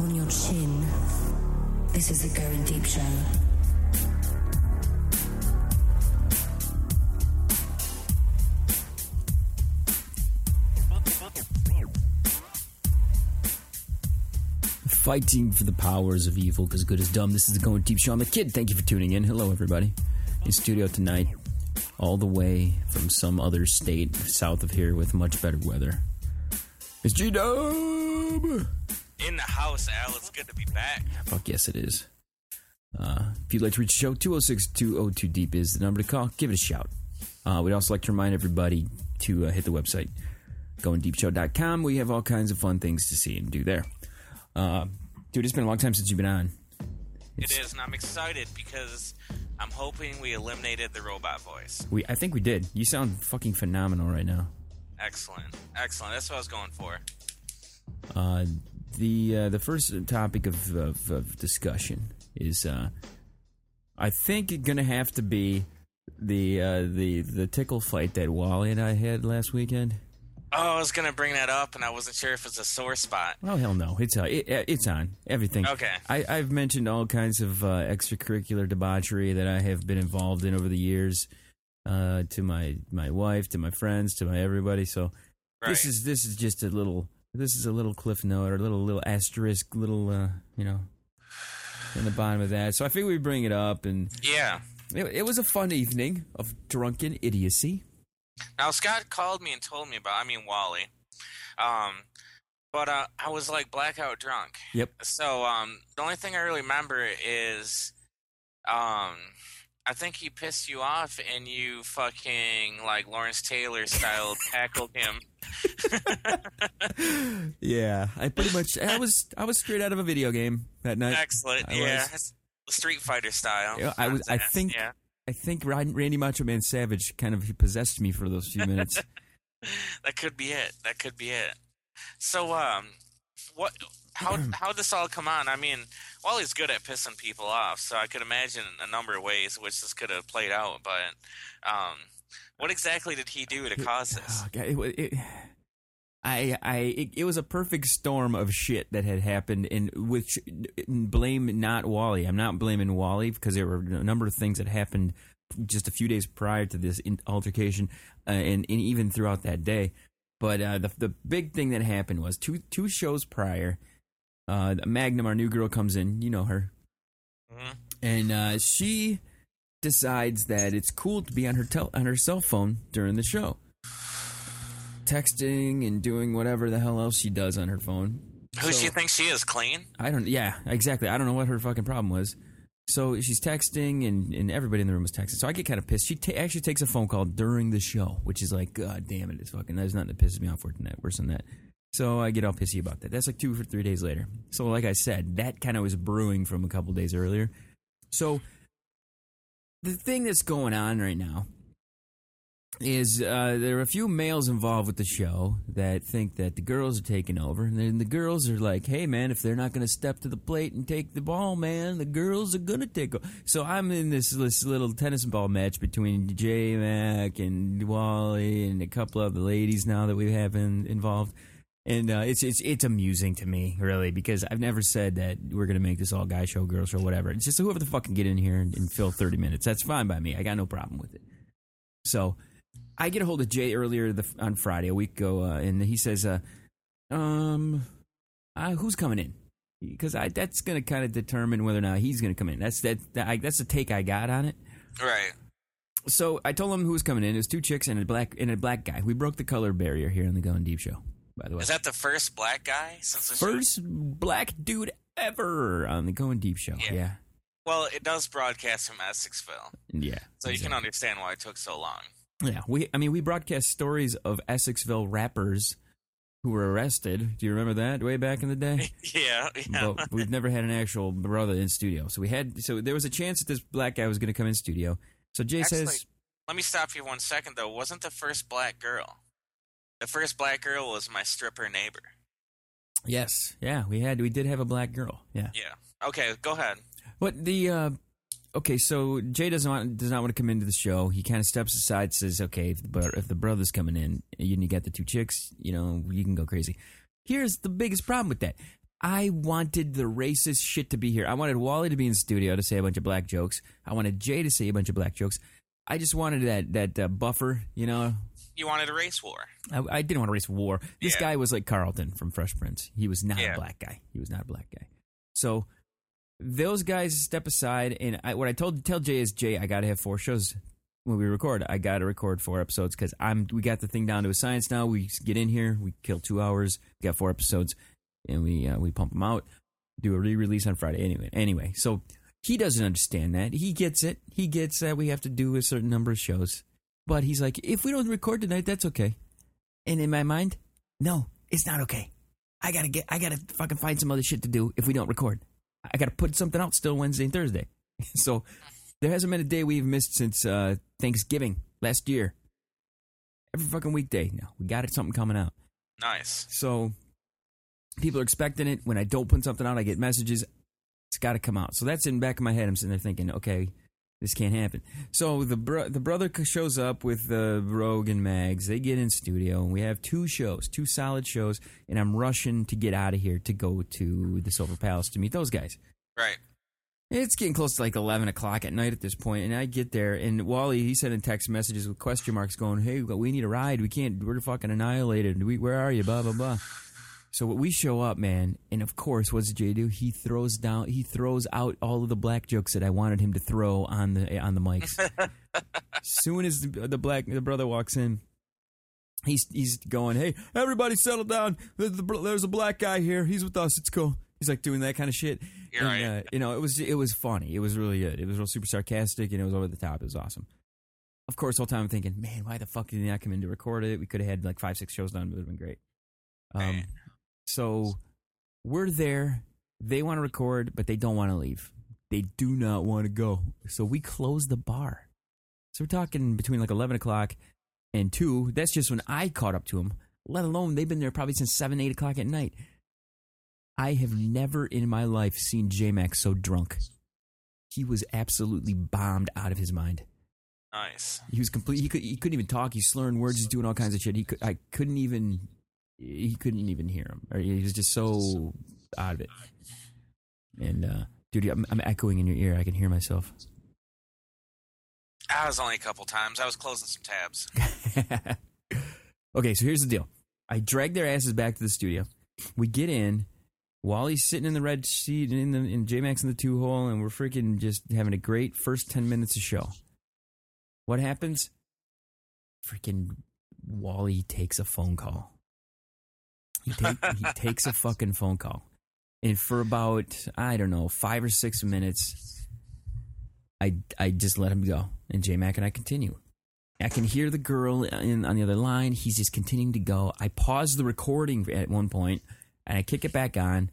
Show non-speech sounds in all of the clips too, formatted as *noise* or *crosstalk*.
on your chin. This is the Going Deep Show. Fighting for the powers of evil because good is dumb. This is the Going Deep Show. I'm the kid. Thank you for tuning in. Hello, everybody. In studio tonight, all the way from some other state south of here with much better weather. It's G Dub. In the house, Al. It's good to be back. Fuck yes, it is. Uh, if you'd like to reach the show, 206 202 Deep is the number to call. Give it a shout. Uh, we'd also like to remind everybody to uh, hit the website, goingdeepshow.com. We have all kinds of fun things to see and do there. Uh, dude, it's been a long time since you've been on. It is, and I'm excited because I'm hoping we eliminated the robot voice. We, I think we did. You sound fucking phenomenal right now. Excellent, excellent. That's what I was going for. Uh, the uh, the first topic of, of, of discussion is, uh, I think, it's going to have to be the uh, the the tickle fight that Wally and I had last weekend. Oh, I was gonna bring that up, and I wasn't sure if it's a sore spot. Oh hell no! It's uh, it, it's on everything. Okay. I, I've mentioned all kinds of uh, extracurricular debauchery that I have been involved in over the years, uh, to my my wife, to my friends, to my everybody. So this is this is just a little this is a little cliff note or a little little asterisk, little uh, you know, in the bottom of that. So I figured we'd bring it up, and Yeah. it, it was a fun evening of drunken idiocy. Now Scott called me and told me about. I mean Wally. Um, but uh, I was like blackout drunk. Yep. So um, the only thing I really remember is, um, I think he pissed you off and you fucking like Lawrence Taylor style *laughs* tackled him. *laughs* Yeah, I pretty much I was I was straight out of a video game that night. Excellent. I yeah. was- Street Fighter style. Yeah, I was- I think- Yeah. I think Randy Macho Man Savage kind of possessed me for those few minutes. *laughs* That could be it. That could be it. So, um, what? How *clears throat* how this all come on? I mean, Wally's good at pissing people off, so I could imagine a number of ways which this could have played out. But, um, what exactly did he do to cause this? Oh, God, it, wa- it, I, I, it, it was a perfect storm of shit that had happened, and which blame not Wally. I'm not blaming Wally because there were a number of things that happened just a few days prior to this altercation, uh, and, and even throughout that day. But uh, the the big thing that happened was two two shows prior. Uh, Magnum, our new girl, comes in. You know her. Mhm. and uh, she decides that it's cool to be on her tel- on her cell phone during the show, texting and doing whatever the hell else she does on her phone. Who So- she thinks she is? Clean? I don't. Yeah, exactly. I don't know what her fucking problem was. So she's texting, and, and everybody in the room is texting. So I get kind of pissed. She ta- actually takes a phone call during the show, which is like, God damn it, it's fucking. There's nothing that pisses me off worse than that. Worse than that. So I get all pissy about that. That's like two or three days later. So like I said, that kind of was brewing from a couple days earlier. So the thing that's going on right now is uh, there are a few males involved with the show that think that the girls are taking over, and then the girls are like, "Hey, man, if they're not going to step to the plate and take the ball, man, the girls are going to take." over. So I'm in this, this little tennis ball match between J Mac and Wally and a couple of the ladies now that we have in, involved. And uh, it's it's it's amusing to me, really, because I've never said that we're gonna make this all guy show, girl show, whatever. It's just whoever the fuck can get in here and, and fill thirty minutes. That's fine by me. I got no problem with it. So I get a hold of Jay earlier the, on Friday, a week ago, uh, and he says, uh, "Um, uh, who's coming in?" Because I that's gonna kind of determine whether or not he's gonna come in. That's that, that I, that's the take I got on it. Right. So I told him who was coming in. It was two chicks and a black and a black guy. We broke the color barrier here on the Going Deep show. By the way, Is that the first black guy since the show? first black dude ever on the Going Deep show. Yeah. Yeah, Well, it does broadcast from Essexville, yeah. so you can understand why it took so long. Yeah, we. I mean, we broadcast stories of Essexville rappers who were arrested. Do you remember that way back in the day? *laughs* yeah. yeah. but we've never had an actual brother in studio. So we had. So there was a chance that this black guy was going to come in studio. So Jay Actually, says, let me stop you one second though. Wasn't the first black girl? The first black girl was my stripper neighbor. "Yes, yeah, we had. We did have a black girl. Yeah. Yeah. Okay, go ahead. What the uh okay, so Jay doesn't want does not want to come into the show. He kind of steps aside, says, "Okay, but if the brother's coming in, and you got the two chicks, you know, you can go crazy." Here's the biggest problem with that: I wanted the racist shit to be here. I wanted Wally to be in the studio to say a bunch of black jokes. I wanted Jay to say a bunch of black jokes. I just wanted that that uh, buffer, you know. You wanted a race war. I, I didn't want to race war. This Yeah. guy was like Carlton from Fresh Prince. He was not Yeah. a black guy. He was not a black guy. So those guys step aside, and I, what I told tell Jay is Jay, I got to have four shows when we record. I got to record four episodes because I'm we got the thing down to a science now. We get in here, we kill two hours, we got four episodes, and we uh, we pump them out. Do a re-release on Friday anyway. Anyway, so he doesn't understand that. He gets it. He gets that we have to do a certain number of shows. But he's like, if we don't record tonight, that's okay. And in my mind, no, it's not okay. I gotta get, I gotta fucking find some other shit to do if we don't record. I gotta put something out still Wednesday and Thursday. *laughs* so there hasn't been a day we've missed since uh, Thanksgiving last year. Every fucking weekday now, we got it something coming out. Nice. So people are expecting it. When I don't put something out, I get messages. It's got to come out. So that's in the back of my head. I'm sitting there thinking, okay, this can't happen. So the bro- the brother shows up with the Rogue and Mags. They get in studio, and we have two shows, two solid shows. And I'm rushing to get out of here to go to the Silver Palace to meet those guys. Right. It's getting close to like 11 o'clock at night at this point, and I get there, and Wally, he's sending text messages with question marks going, hey, we need a ride. We can't, we're fucking annihilated. We, where are you? Blah, blah, blah. So what we show up, man, and of course, what's Jay do? He throws down, he throws out all of the black jokes that I wanted him to throw on the on the mics. *laughs* soon as the, the black the brother walks in, he's he's going, "Hey, everybody, settle down. There's, the, there's a black guy here. He's with us. It's cool." He's like doing that kind of shit. You're and, right. uh, you know, it was it was funny. It was really good. It was real super sarcastic and it was over the top. It was awesome. Of course, the whole time I'm thinking, man, why the fuck did he not come in to record it? We could have had like five, six shows done. It would have been great. Um, Man. So we're there. They want to record, but they don't want to leave. They do not want to go. So we close the bar. So we're talking between like 11 o'clock and 2. That's just when I caught up to them, let alone they've been there probably since 7, 8 o'clock at night. I have never in my life seen J Max so drunk. He was absolutely bombed out of his mind. Nice. He was complete. He could. He couldn't even talk. He's slurring words. He's doing all kinds of shit. He could. I couldn't even. He couldn't even hear him. Or he was just so out of it. And uh, dude, I'm, I'm echoing in your ear. I can hear myself. I was only a couple times. I was closing some tabs. *laughs* okay, so here's the deal. I drag their asses back to the studio. We get in. Wally's sitting in the red seat and in the in J Max in the two hole, and we're freaking just having a great first ten minutes of show. What happens? Freaking Wally takes a phone call. He, take, he *laughs* takes a fucking phone call, and for about I don't know five or six minutes, I I just let him go, and J Mac and I continue. I can hear the girl in, on the other line. He's just continuing to go. I pause the recording at one point, and I kick it back on,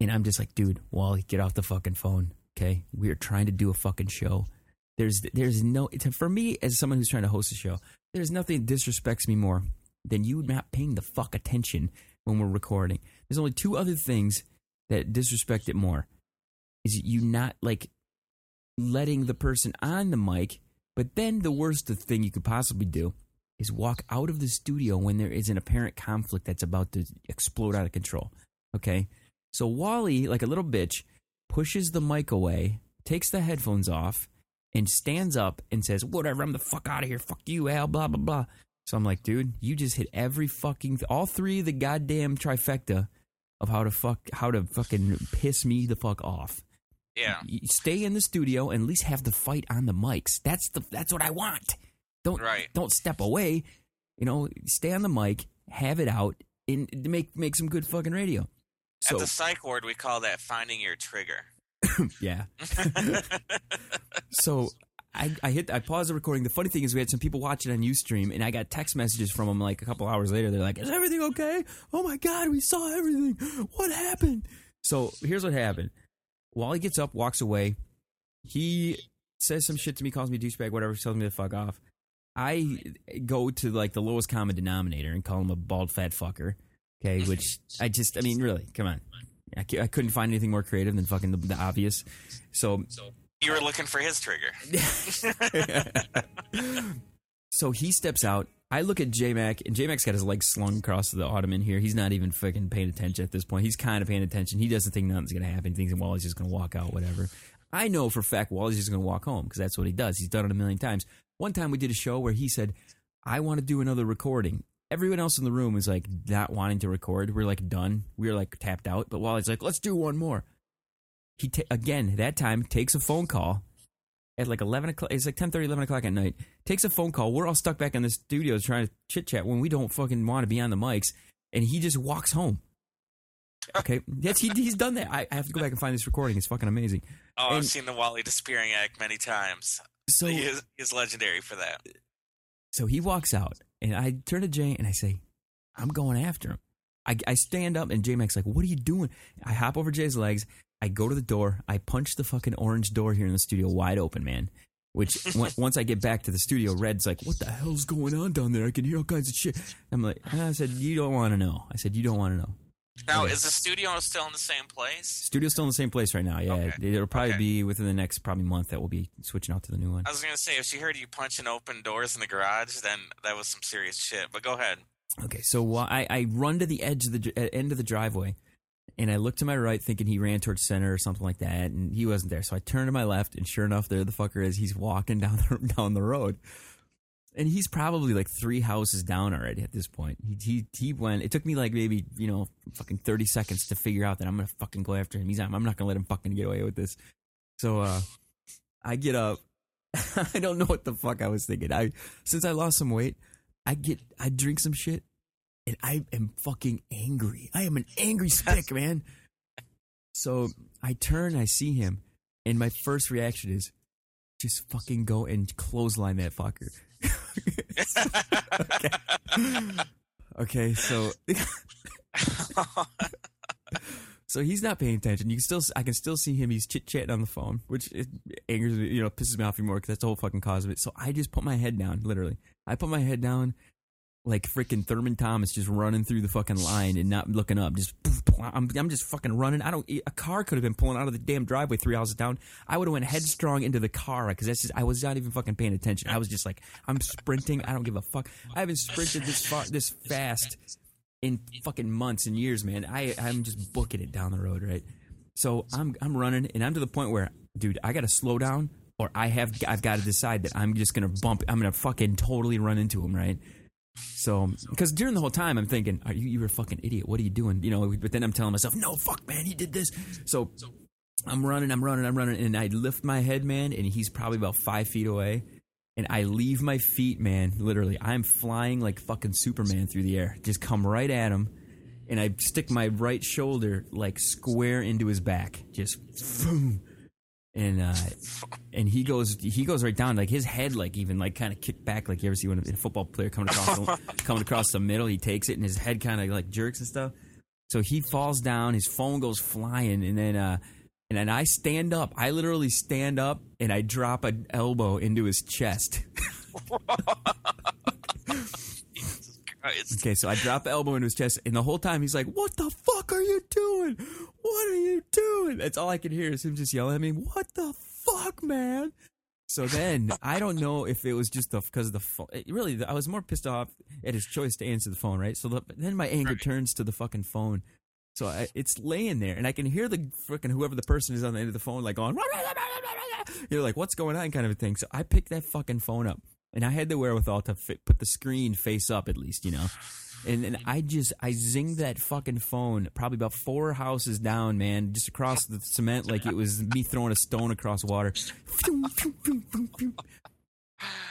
and I'm just like, dude, Wally, get off the fucking phone. Okay, we are trying to do a fucking show. There's there's no for me as someone who's trying to host a show. There's nothing that disrespects me more than you not paying the fuck attention when we're recording. There's only two other things that disrespect it more. Is you not like letting the person on the mic, but then the worst thing you could possibly do is walk out of the studio when there is an apparent conflict that's about to explode out of control. Okay? So Wally, like a little bitch, pushes the mic away, takes the headphones off, and stands up and says, Whatever, I'm the fuck out of here. Fuck you, Al, blah, blah, blah. So I'm like, dude, you just hit every fucking, all three of the goddamn trifecta of how to fuck, how to fucking piss me the fuck off. Yeah. Y- Stay in the studio and at least have the fight on the mics. That's the, that's what I want. Don't, Right. don't step away. You know, stay on the mic, have it out, and make, make some good fucking radio. So, At the psych ward, we call that finding your trigger. *laughs* yeah. *laughs* so I, I hit I paused the recording. The funny thing is we had some people watching on Ustream and I got text messages from them like a couple hours later. They're like, Is everything okay? Oh my god, we saw everything. What happened? So here's what happened. Wally gets up, walks away. He says some shit to me, calls me a douchebag, whatever, tells me to fuck off. I go to like the lowest common denominator and call him a bald fat fucker. Okay, *laughs* which I just, I mean, really, come on. I couldn't find anything more creative than fucking the, the obvious. So You were looking for his trigger. *laughs* so he steps out I look at J Mac, and J Mac's got his legs slung across the ottoman here. He's not even fucking paying attention at this point. He's kind of paying attention. He doesn't think nothing's going to happen. He thinks Wally's just going to walk out, whatever. I know for a fact Wally's just going to walk home because that's what he does. He's done it a million times. One time we did a show where he said, I want to do another recording. Everyone else in the room is like not wanting to record. We're like done. We are like tapped out. But Wally's like, let's do one more. He ta- again that time takes a phone call at like 11 o'clock. It's like 10 30 11 o'clock at night. Takes a phone call. We're all stuck back in the studio trying to chit chat when we don't fucking want to be on the mics. And he just walks home. Okay. Yes, he, he's done that. I, I have to go back and find this recording. It's fucking amazing. Oh, I've seen the Wally disappearing act many times. So he is, he's legendary for that. So he walks out, and I turn to Jay and I say, I'm going after him. I, I stand up, and J Mac's like, What are you doing? I hop over Jay's legs. I go to the door. I punch the fucking orange door here in the studio wide open, man. Which, *laughs* on- once I get back to the studio, Red's like, What the hell's going on down there? I can hear all kinds of shit. I'm like, I said, You don't want to know. I said, You don't want to know. Now, Okay. is the studio still in the same place? Studio's still in the same place right now. Yeah, Okay. it'll probably Okay. be within the next probably month that we'll be switching out to the new one. I was gonna say if she heard you punching open doors in the garage, then that was some serious shit. But go ahead. Okay, so wh- I, I run to the edge of the uh, end of the driveway, and I look to my right, thinking he ran towards center or something like that, and he wasn't there. So I turn to my left, and sure enough, there the fucker is. He's walking *laughs* down the, down the road, and he's probably like three houses down already at this point. He he he went. It took me like maybe you know fucking thirty seconds to figure out that I'm gonna fucking go after him. He's I'm not gonna let him fucking get away with this. So uh, I get up. *laughs* I don't know what the fuck I was thinking. I since I lost some weight. I get I drink some shit and I am fucking angry. I am an angry spick, man. So I turn, I see him, and my first reaction is just fucking go and clothesline that fucker. *laughs* okay. okay, so *laughs* so he's not paying attention. You can still I can still see him. He's chit chatting on the phone, which it angers me, you know, pisses me off even more because that's the whole fucking cause of it. So I just put my head down, literally. I put my head down like freaking Thurman Thomas just running through the fucking line and not looking up. Just I'm, I'm just fucking running. I don't. A car could have been pulling out of the damn driveway three houses down. I would have went headstrong into the car because that's just. I was not even fucking paying attention. I was just like I'm sprinting. I don't give a fuck. I haven't sprinted this far, this fast in fucking months and years, man. I I'm just booking it down the road, right? So I'm I'm running and I'm to the point where, dude, I got to slow down or I have I've got to decide that I'm just gonna bump. I'm gonna fucking totally run into him, right? So, because during the whole time I'm thinking, "Are you? You're a fucking idiot. What are you doing?" You know. But then I'm telling myself, "No, fuck, man, he did this." So, I'm running, I'm running, I'm running, and I lift my head, man, and he's probably about five feet away, and I leave my feet, man. Literally, I'm flying like fucking Superman through the air. Just come right at him, and I stick my right shoulder like square into his back. Just boom. And uh, and he goes he goes right down like his head like even like kind of kicked back like you ever see when a football player coming across the, *laughs* coming across the middle he takes it and his head kind of like jerks and stuff so he falls down his phone goes flying and then uh and then I stand up I literally stand up and I drop an elbow into his chest. *laughs* *laughs* okay so I drop the elbow into his chest and the whole time he's like what the fuck are you doing what are you doing that's all I could hear is him just yelling at me what the fuck man So then I don't know if it was just the because of the phone. Really, I was more pissed off at his choice to answer the phone, right? So the, then my anger Right. turns to the fucking phone. So I, it's laying there, and I can hear the freaking whoever the person is on the end of the phone, like going, *laughs* you're like, what's going on, kind of a thing. So I picked that fucking phone up, and I had the wherewithal to fit, put the screen face up at least, you know. And and I just I zinged that fucking phone probably about four houses down, man, just across the cement like it was me throwing a stone across water.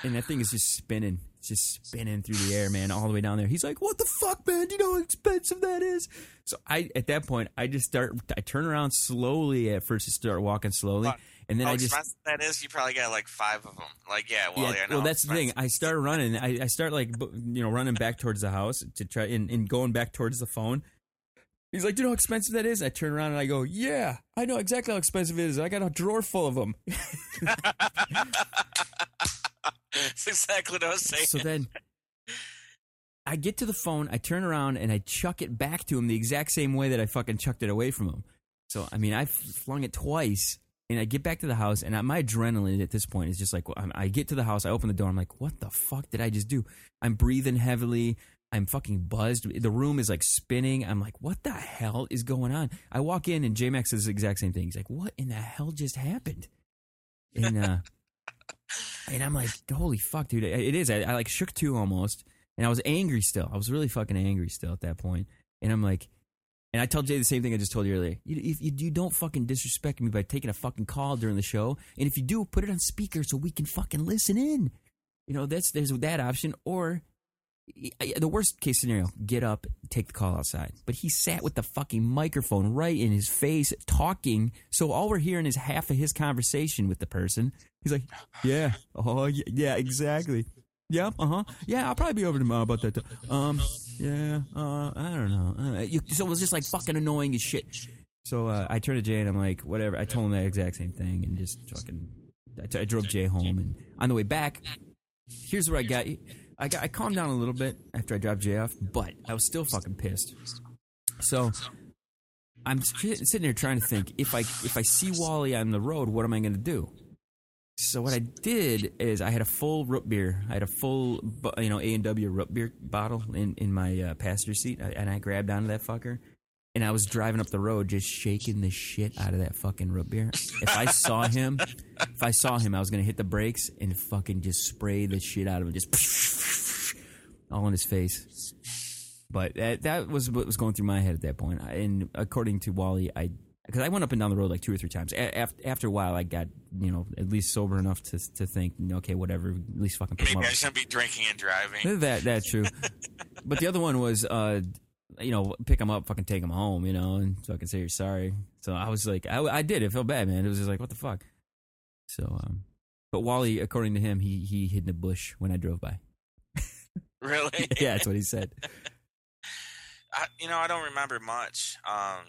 And that thing is just spinning. It's just spinning through the air, man, all the way down there. He's like, "What the fuck, man? Do you know how expensive that is?" So I, at that point, I just start. I turn around slowly at first to start walking slowly. And then How I just expensive that is? You probably got like five of them. Like, yeah, well, yeah, yeah, no, well, that's the thing. I start running. I, I start like you know running back towards the house to try and, and going back towards the phone. He's like, "Do you know how expensive that is?" I turn around and I go, "Yeah, I know exactly how expensive it is. I got a drawer full of them." *laughs* That's exactly what I was saying. so then I get to the phone, I turn around and I chuck it back to him the exact same way that I fucking chucked it away from him. So I mean, I flung it twice, And I get back to the house, and my adrenaline at this point is just like, I'm, get to the house, I open the door, I'm like, what the fuck did I just do? I'm breathing heavily. I'm fucking buzzed. The room is like spinning. I'm like, what the hell is going on? I walk in, and J Max says the exact same thing. He's like, what in the hell just happened? And uh, *laughs* and I'm like, holy fuck, dude! It is. I, I like shook too almost, and I was angry still. I was really fucking angry still at that point. And I'm like, and I tell Jay the same thing I just told you earlier. You, if you, you don't fucking disrespect me by taking a fucking call during the show, and if you do, put it on speaker so we can fucking listen in. You know, that's there's that option, or the worst case scenario, get up, take the call outside. But he sat with the fucking microphone right in his face, talking. So all we're hearing is half of his conversation with the person. He's like, "Yeah, oh yeah, yeah exactly. Yep, uh huh. Yeah, I'll probably be over tomorrow about that. Um, yeah, uh, I don't know. Uh, you, so it was just like fucking annoying as shit. So uh, I turned to Jay and I'm like, whatever. I told him that exact same thing and just fucking. I, t- I drove Jay home and on the way back, here's where I got. I got I calmed down a little bit after I dropped Jay off, but I was still fucking pissed. So I'm sitting there trying to think if I if I see Wally on the road, what am I going to do? So what I did is I had a full root beer. I had a full you know A and W root beer bottle in in my uh, passenger seat, and I grabbed onto that fucker. And I was driving up the road, just shaking the shit out of that fucking root beer. If I saw him, if I saw him, I was gonna hit the brakes and fucking just spray the shit out of him, just *laughs* all in his face. But that, that was what was going through my head at that point. And according to Wally, I because I went up and down the road like two or three times. After, after a while, I got you know at least sober enough to to think, okay, whatever, at least fucking. Maybe I shouldn't be drinking and driving. *laughs* That that's true. *laughs* but the other one was, uh, you know, pick him up, fucking take him home, you know, and fucking say you're sorry. So I was like, I, I did. It felt bad, man. It was just like, what the fuck. So, um, but Wally, according to him, he he hid in a bush when I drove by. *laughs* Really? yeah, that's what he said. I, you know, I don't remember much. Um,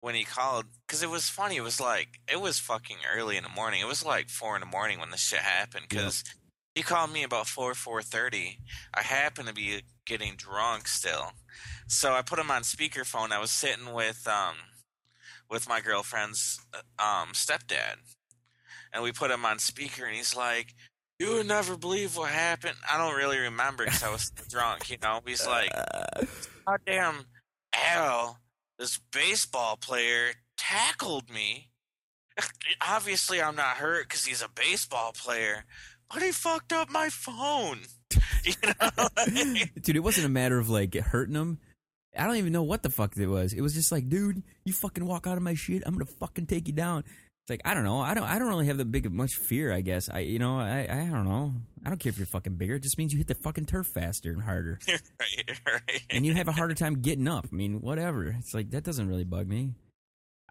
when he called, because it was funny. It was like it was fucking early in the morning. It was like four in the morning when this shit happened. Because yep. he called me about four four thirty. I happened to be getting drunk still, so I put him on speakerphone. I was sitting with um with my girlfriend's uh, um stepdad, and we put him on speaker, and he's like, you would never believe what happened. I don't really remember because I was drunk, you know. He's like, *laughs* goddamn Al, this baseball player tackled me. *laughs* Obviously, I'm not hurt because he's a baseball player, but he fucked up my phone. *laughs* you know? *laughs* dude, it wasn't a matter of like hurting him. I don't even know what the fuck it was. It was just like, dude, you fucking walk out of my shit, I'm gonna fucking take you down. It's like I don't know. I don't. I don't really have the big much fear. I guess. I. You know. I. I don't know. I don't care if you're fucking bigger. It just means you hit the fucking turf faster and harder. *laughs* right, right. And you have a harder time getting up. I mean, whatever. It's like that doesn't really bug me.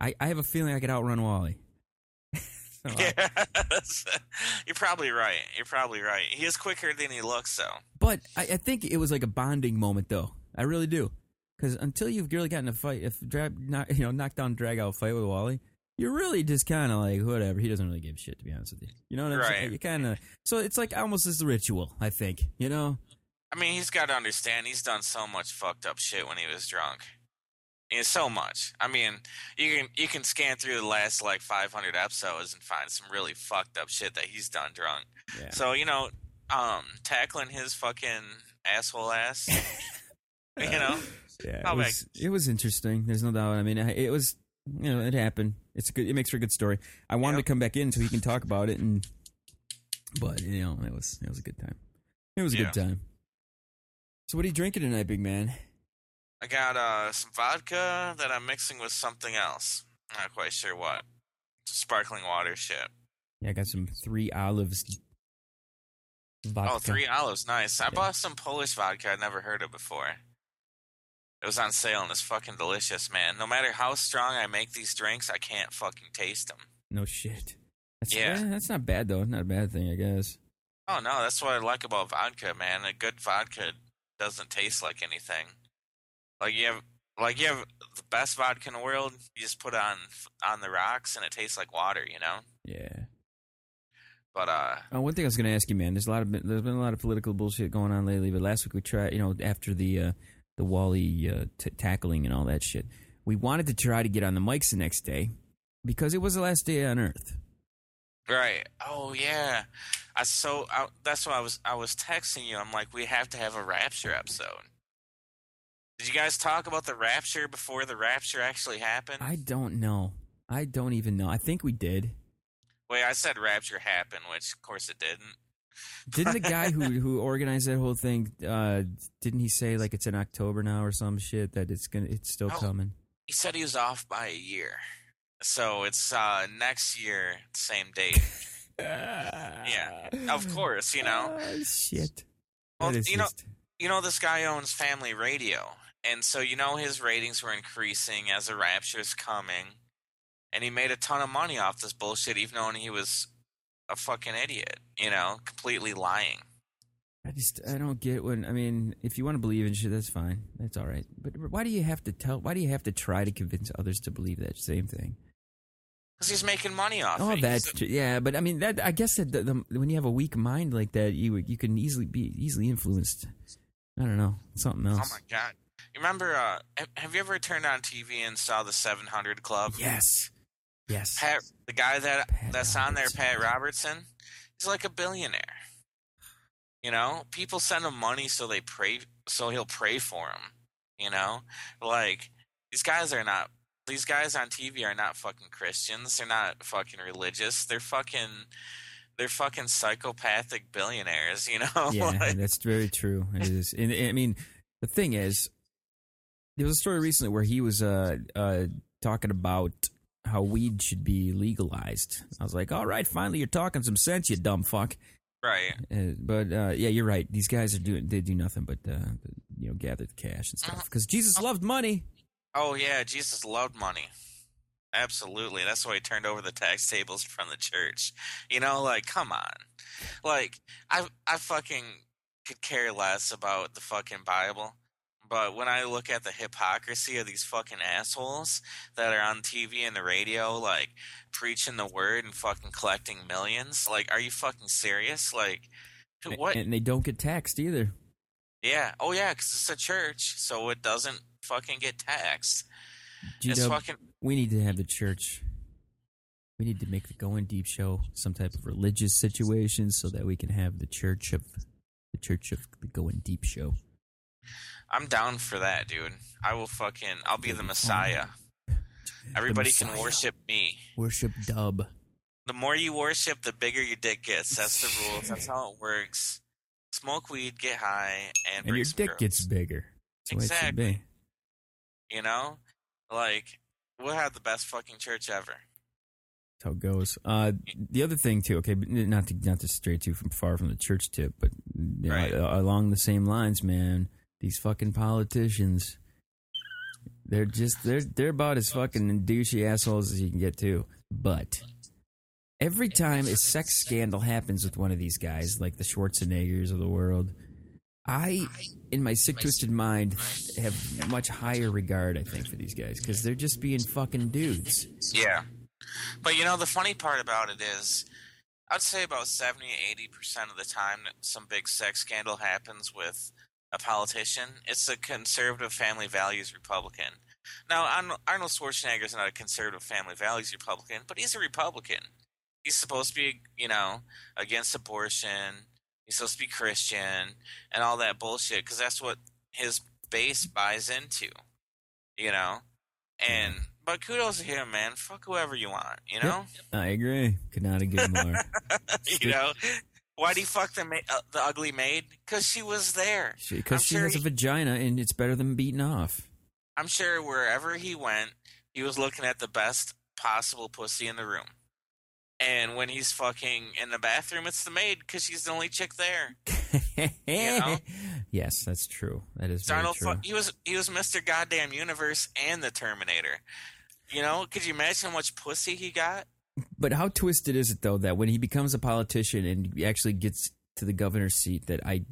I. I have a feeling I could outrun Wally. *laughs* so yeah, *laughs* you're probably right. You're probably right. He is quicker than he looks, though. But I, I think it was like a bonding moment, though. I really do. Because until you've really gotten a fight, if drag, not, you know, knock down, drag out fight with Wally, you're really just kind of like whatever. He doesn't really give a shit, to be honest with you. You know what I'm right. saying? You kind of so it's like almost as a ritual. I think you know. I mean, he's got to understand. He's done so much fucked up shit when he was drunk. Yeah, so much. I mean, you can you can scan through the last like 500 episodes and find some really fucked up shit that he's done drunk. Yeah. So you know, um, tackling his fucking asshole ass. *laughs* you know. Yeah, it was, it was interesting. There's no doubt. I mean, it was you know, it happened. It's good. It makes for a good story. I wanted yep. to come back in so he can talk about it, and but you know, it was it was a good time. It was a yeah. good time. So, what are you drinking tonight, big man? I got uh, some vodka that I'm mixing with something else. Not quite sure what. Sparkling water shit. Yeah, I got some three olives. Vodka. Oh, three olives, nice. I yeah. bought some Polish vodka I'd never heard of before. It was on sale and it's fucking delicious, man. No matter how strong I make these drinks, I can't fucking taste them. No shit. That's, yeah, eh, that's not bad though. Not a bad thing, I guess. Oh no, that's what I like about vodka, man. A good vodka doesn't taste like anything. Like you have, like you have the best vodka in the world. You just put it on on the rocks and it tastes like water. You know. Yeah. But uh, oh, one thing I was going to ask you, man. There's a lot of there's been a lot of political bullshit going on lately. But last week we tried, you know, after the uh, the Wally uh, t- tackling and all that shit. We wanted to try to get on the mics the next day because it was the last day on Earth. Right. Oh yeah. I so I, that's why I was I was texting you. I'm like, we have to have a rapture episode. Did you guys talk about the rapture before the rapture actually happened? I don't know. I don't even know. I think we did. Wait, I said rapture happened, which of course it didn't. Didn't the *laughs* guy who who organized that whole thing? Uh, didn't he say like it's in October now or some shit that it's gonna it's still coming? He said he was off by a year. So it's uh next year, same date. *laughs* yeah, of course, you know. Ah, shit. Well, you know- You know this guy owns Family Radio. And so you know his ratings were increasing as the rapture's coming. And he made a ton of money off this bullshit even though he was a fucking idiot, you know, completely lying. I just I don't get when I mean if you want to believe in shit that's fine that's all right but why do you have to tell why do you have to try to convince others to believe that same thing? Because he's making money off Oh, it. that's true. yeah, but I mean that I guess that the, the, when you have a weak mind like that, you you can easily be easily influenced. I don't know something else. Oh my god! You remember? Uh, have- have you ever turned on TV and saw the 700 Club? yes, yes. Pat, the guy that Pat that's on there, Pat Robertson, he's like a billionaire. You know, people send him money so they pray, so he'll pray for him. You know, like these guys are not. These guys on TV are not fucking Christians. They're not fucking religious. They're fucking. They're fucking psychopathic billionaires. You know. *laughs* yeah, Like- that's very true. It *laughs* is. And, I mean, the thing is, there was a story recently where he was uh, uh, talking about how weed should be legalized. I was like, all right, finally, you're talking some sense, you dumb fuck. right. Uh, but uh, yeah, you're right. These guys are doing they do nothing but uh, you know gather the cash and stuff because Jesus loved money. Oh yeah, Jesus loved money. Absolutely. That's why he turned over the tax tables from the church. You know, like come on. Like I I fucking could care less about the fucking Bible. But when I look at the hypocrisy of these fucking assholes that are on TV and the radio, like preaching the word and fucking collecting millions, like, are you fucking serious? Like, what? and they don't get taxed either. yeah. Oh, yeah, because it's a church, so it doesn't fucking get taxed. G It's Dub, fucking we need to have the church. We need to make the Going Deep show some type of religious situation so that we can have the church of the church of the Going Deep show. I'm down for that, dude. I will fucking. I'll be the Messiah. Everybody can Messiah. worship me. Worship Dub. The more you worship, the bigger your dick gets. That's the *laughs* rules. That's how it works. Smoke weed, get high, and, And your dick girls. gets bigger. That's the way it should Exactly. be. You know, like we'll have the best fucking church ever. That's how it goes. Uh, the other thing too, okay, but not to not to stray too from far from the church tip, but you know, along the same lines, man. These fucking politicians, they're just they're they're about as fucking douchey assholes as you can get too. But every time a sex scandal happens with one of these guys, like the Schwarzeneggers of the world, I, in my sick twisted mind, have much higher regard. I think for these guys because they're just being fucking dudes. Yeah. But you know, the funny part about it is, I'd say about 70, 80% of the time that some big sex scandal happens with a politician, it's a conservative family values Republican. Now, Arnold Schwarzenegger is not a conservative family values Republican, but he's a Republican. He's supposed to be, you know, against abortion. He's supposed to be Christian and all that bullshit because that's what his base buys into, you know? And but kudos to him, man. Fuck whoever you want, you know. I agree. Could not agree more. *laughs* you know, why'd he fuck the ma- uh, the ugly maid? Because she was there. Because she sure has a vagina and it's better than beating off. I'm sure wherever he went, he was looking at the best possible pussy in the room. And when he's fucking in the bathroom, it's the maid because she's the only chick there. *laughs* know? Yes, that's true. That is It's very Arnold, true. fu- he was he was Mr. Goddamn Universe and the Terminator. You know, could you imagine how much pussy he got? But how twisted is it though that when he becomes a politician and actually gets to the governor's seat that I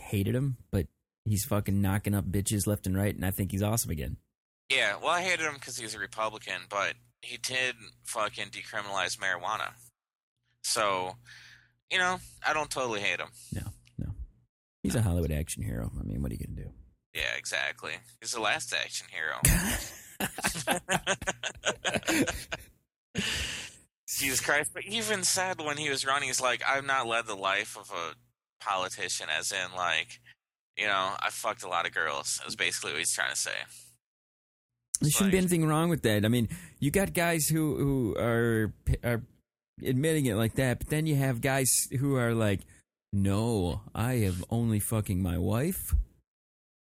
hated him, but he's fucking knocking up bitches left and right, and I think he's awesome again. Yeah, well, I hated him because he was a Republican, but he did fucking decriminalize marijuana. So, you know, I don't totally hate him. No, no, he's a Hollywood action hero. I mean, what are you gonna do? Yeah, exactly. He's the last action hero. *laughs* *laughs* *laughs* Jesus Christ! But even said when he was running, he's like, "I've not led the life of a politician," as in like, you know, I fucked a lot of girls. Is basically what he's trying to say. There shouldn't be anything wrong with that. I mean, you got guys who who are are admitting it like that, but then you have guys who are like, "No, I have only fucking my wife,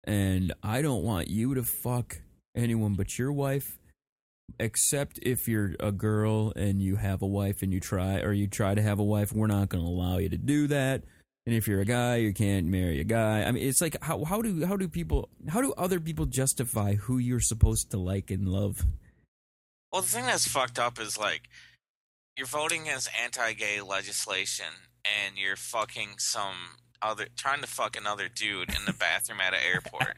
and I don't want you to fuck anyone but your wife, except if you're a girl and you have a wife and you try or you try to have a wife. We're not going to allow you to do that." And if you're a guy, you can't marry a guy. I mean, it's like how how do how do people how do other people justify who you're supposed to like and love? Well, the thing that's fucked up is like you're voting against anti-gay legislation, and you're fucking some other trying to fuck another dude in the bathroom at an airport.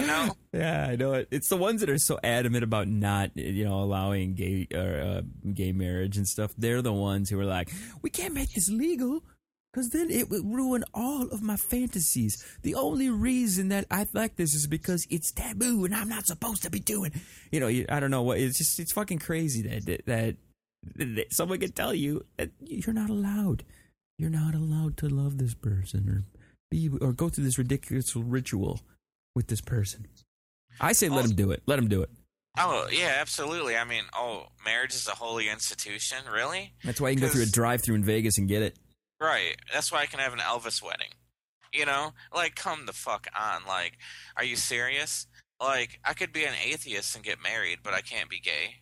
You know? *laughs* Yeah, I know it. It's the ones that are so adamant about not, you know, allowing gay or uh, gay marriage and stuff. They're the ones who are like, we can't make this legal because then it would ruin all of my fantasies. The only reason that I like this is because it's taboo and I'm not supposed to be doing. You know, I don't know what. It's just it's fucking crazy that that, that someone can tell you that you're not allowed. You're not allowed to love this person or be or go through this ridiculous ritual with this person. I say let him do it. Let him do it. Oh yeah, absolutely. I mean, oh, marriage is a holy institution, really? That's why you can go through a drive-through in Vegas and get it. Right. That's why I can have an Elvis wedding. You know? Like, come the fuck on. Like, are you serious? Like, I could be an atheist and get married, but I can't be gay.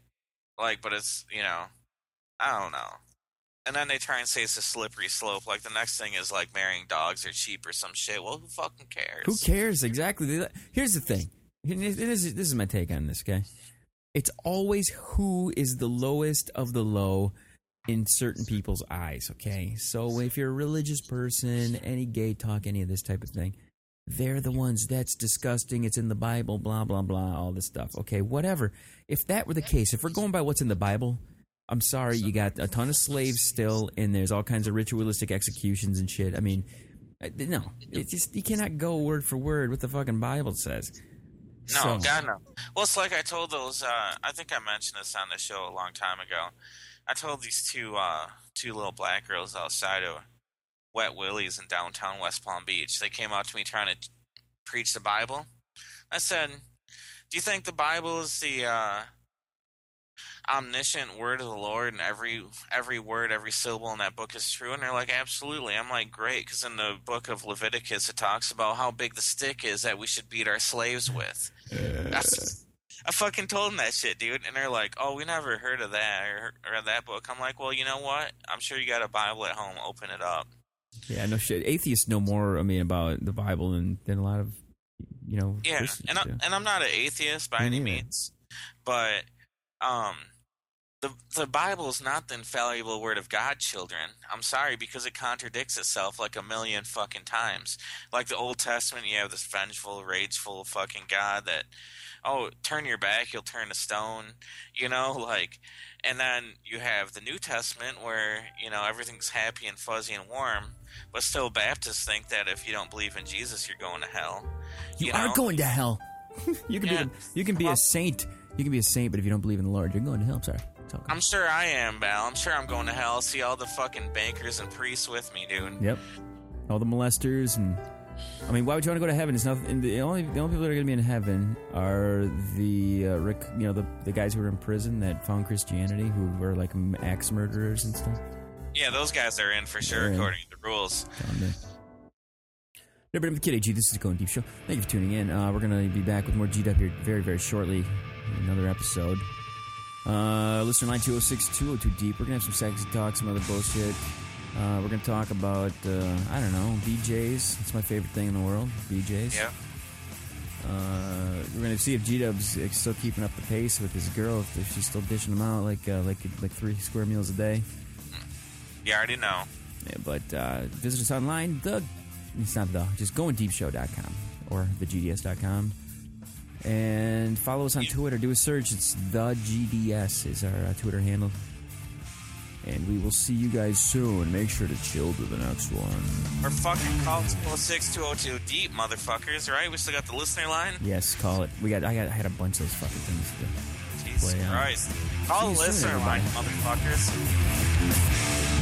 Like, but it's, you know, I don't know. And then they try and say it's a slippery slope. Like, the next thing is, like, marrying dogs are cheap or some shit. Well, who fucking cares? Who cares exactly? Here's the thing. This is, this is my take on this guy. It's always who is the lowest of the low in certain people's eyes. Okay, so if you're a religious person, any gay talk, any of this type of thing, they're the ones that's disgusting. It's in the Bible. Blah blah blah. All this stuff. Okay, whatever. If that were the case, if we're going by what's in the Bible, I'm sorry, you got a ton of slaves still, and there's all kinds of ritualistic executions and shit. I mean, no, it's just you cannot go word for word what the fucking Bible says. No, So- God no. Well, it's like I told those. Uh, I think I mentioned this on the show a long time ago. I told these two uh, two little black girls outside of Wet Willie's in downtown West Palm Beach. They came out to me trying to preach the Bible. I said, "Do you think the Bible is the uh, omniscient word of the Lord, and every every word, every syllable in that book is true?" And they're like, "Absolutely." I'm like, "Great," because in the book of Leviticus, it talks about how big the stick is that we should beat our slaves with. That's, I fucking told them that shit, dude, and they're like, "Oh, we never heard of that or read that book." I'm like, "Well, you know what? I'm sure you got a Bible at home. Open it up." Yeah, no shit. Atheists know more. I mean, about the Bible than than a lot of you know. Yeah, and I, and I'm not an atheist by any means, but um, the the Bible is not the infallible word of God, children. I'm sorry because it contradicts itself like a million fucking times. Like the Old Testament, you have this vengeful, rageful fucking God that, oh, turn your back, you'll turn to stone, you know, *laughs* like. And then you have the New Testament where, you know, everything's happy and fuzzy and warm, but still Baptists think that if you don't believe in Jesus, you're going to hell. you, you are know? going to hell. you can Yeah. be. The, you can be a saint. You can be a saint, but if you don't believe in the Lord, you're going to hell. I'm sorry. I'm sure I am, Val. I'm sure I'm going to hell. See all the fucking bankers and priests with me, dude. Yep. All the molesters and. I mean, why would you want to go to heaven? It's nothing. The only the only people that are going to be in heaven are the uh, Rick, you know, the the guys who were in prison that found Christianity, who were like axe murderers and stuff. Yeah, those guys are in for sure, in. according to the rules. Everybody, I'm the Kid AG. This is the Going Deep Show. Thank you for tuning in. Uh, we're going to be back with more G Dub here very, very shortly. Another episode. Uh, listener line 206 202 Deep. We're going to have some sexy talk, some other bullshit. Uh, we're going to talk about, uh, I don't know, BJs. It's my favorite thing in the world, BJs. Yeah. Uh, we're going to see if G Dub's still keeping up the pace with his girl, if she's still dishing them out like, uh, like, like three square meals a day. You already know. Yeah, but uh, visit us online, the it's not the just goingdeepshow.com or thegds.com. And follow us on Twitter. Do a search. It's the GDS is our uh, Twitter handle. And we will see you guys soon. Make sure to chill to the next one. Or fucking call 206 202 deep, motherfuckers, right? We still got the listener line? Yes, call it. We got. I got. I had a bunch of those fucking things to do. out. Christ. Call the listener line, motherfuckers.